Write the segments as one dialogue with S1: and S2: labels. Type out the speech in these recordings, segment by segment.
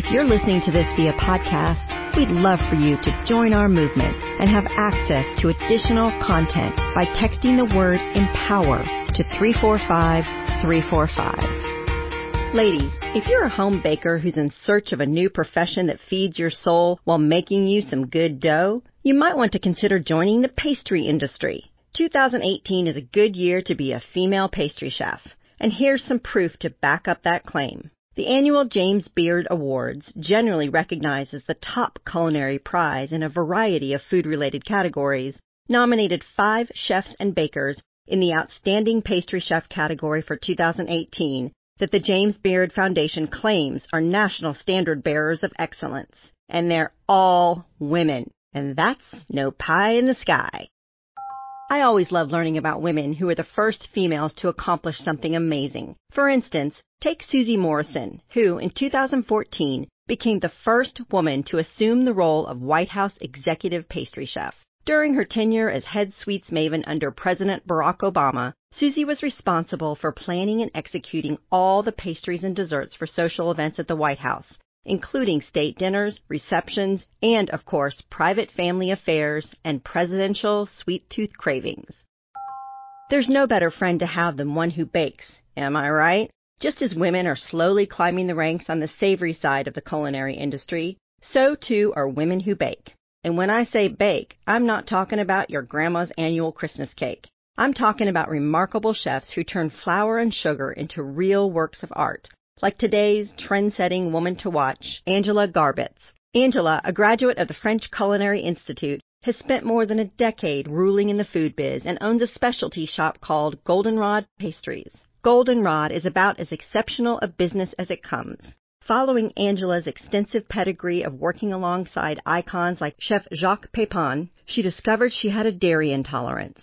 S1: If you're listening to this via podcast, we'd love for you to join our movement and have access to additional content by texting the word empower to 345 345. Ladies, if you're a home baker who's in search of a new profession that feeds your soul while making you some good dough, you might want to consider joining the pastry industry. 2018 is a good year to be a female pastry chef, and here's some proof to back up that claim. The annual James Beard Awards generally recognizes the top culinary prize in a variety of food related categories, nominated five chefs and bakers in the Outstanding Pastry Chef category for 2018 that the James Beard Foundation claims are national standard bearers of excellence. And they're all women. And that's no pie in the sky. I always love learning about women who are the first females to accomplish something amazing. For instance, take Susie Morrison, who in 2014 became the first woman to assume the role of White House executive pastry chef. During her tenure as head sweets maven under President Barack Obama, Susie was responsible for planning and executing all the pastries and desserts for social events at the White House, including state dinners, receptions, and, of course, private family affairs and presidential sweet tooth cravings. There's no better friend to have than one who bakes, am I right? Just as women are slowly climbing the ranks on the savory side of the culinary industry, so too are women who bake. And when I say bake, I'm not talking about your grandma's annual Christmas cake. I'm talking about remarkable chefs who turn flour and sugar into real works of art like today's trend-setting woman to watch, Angela Garbacz. Angela, a graduate of the French Culinary Institute, has spent more than a decade ruling in the food biz and owns a specialty shop called Goldenrod Pastries. Goldenrod is about as exceptional a business as it comes. Following Angela's extensive pedigree of working alongside icons like Chef Jacques Pepin, she discovered she had a dairy intolerance.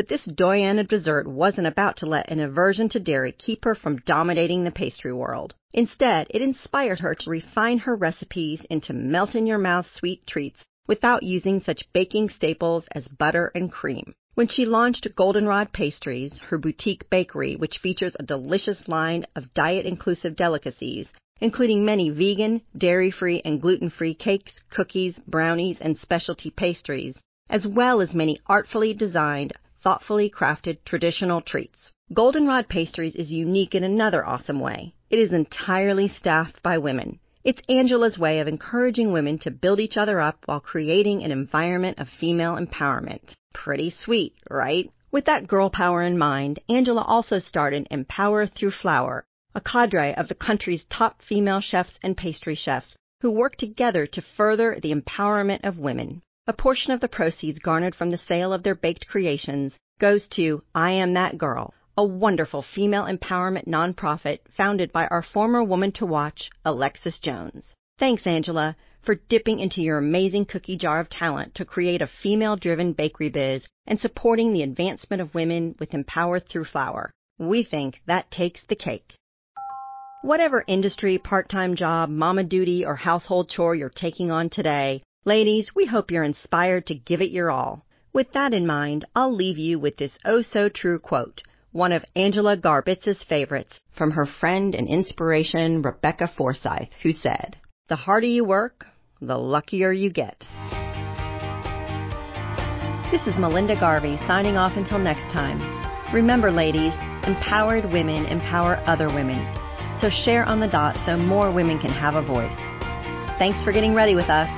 S1: But this doyen of dessert wasn't about to let an aversion to dairy keep her from dominating the pastry world. Instead, it inspired her to refine her recipes into melt in your mouth sweet treats without using such baking staples as butter and cream. When she launched Goldenrod Pastries, her boutique bakery, which features a delicious line of diet inclusive delicacies, including many vegan, dairy free, and gluten free cakes, cookies, brownies, and specialty pastries, as well as many artfully designed thoughtfully crafted traditional treats. Goldenrod Pastries is unique in another awesome way. It is entirely staffed by women. It's Angela's way of encouraging women to build each other up while creating an environment of female empowerment. Pretty sweet, right? With that girl power in mind, Angela also started Empower Through Flour, a cadre of the country's top female chefs and pastry chefs who work together to further the empowerment of women. A portion of the proceeds garnered from the sale of their baked creations goes to I Am That Girl, a wonderful female empowerment nonprofit founded by our former woman to watch, Alexis Jones. Thanks, Angela, for dipping into your amazing cookie jar of talent to create a female driven bakery biz and supporting the advancement of women with Empower Through Flour. We think that takes the cake. Whatever industry, part time job, mama duty, or household chore you're taking on today, Ladies, we hope you're inspired to give it your all. With that in mind, I'll leave you with this oh so true quote, one of Angela Garbacz's favorites from her friend and inspiration Rebecca Forsyth, who said, The harder you work, the luckier you get. This is Melinda Garvey signing off until next time. Remember, ladies, empowered women empower other women. So share on the dot so more women can have a voice. Thanks for getting ready with us.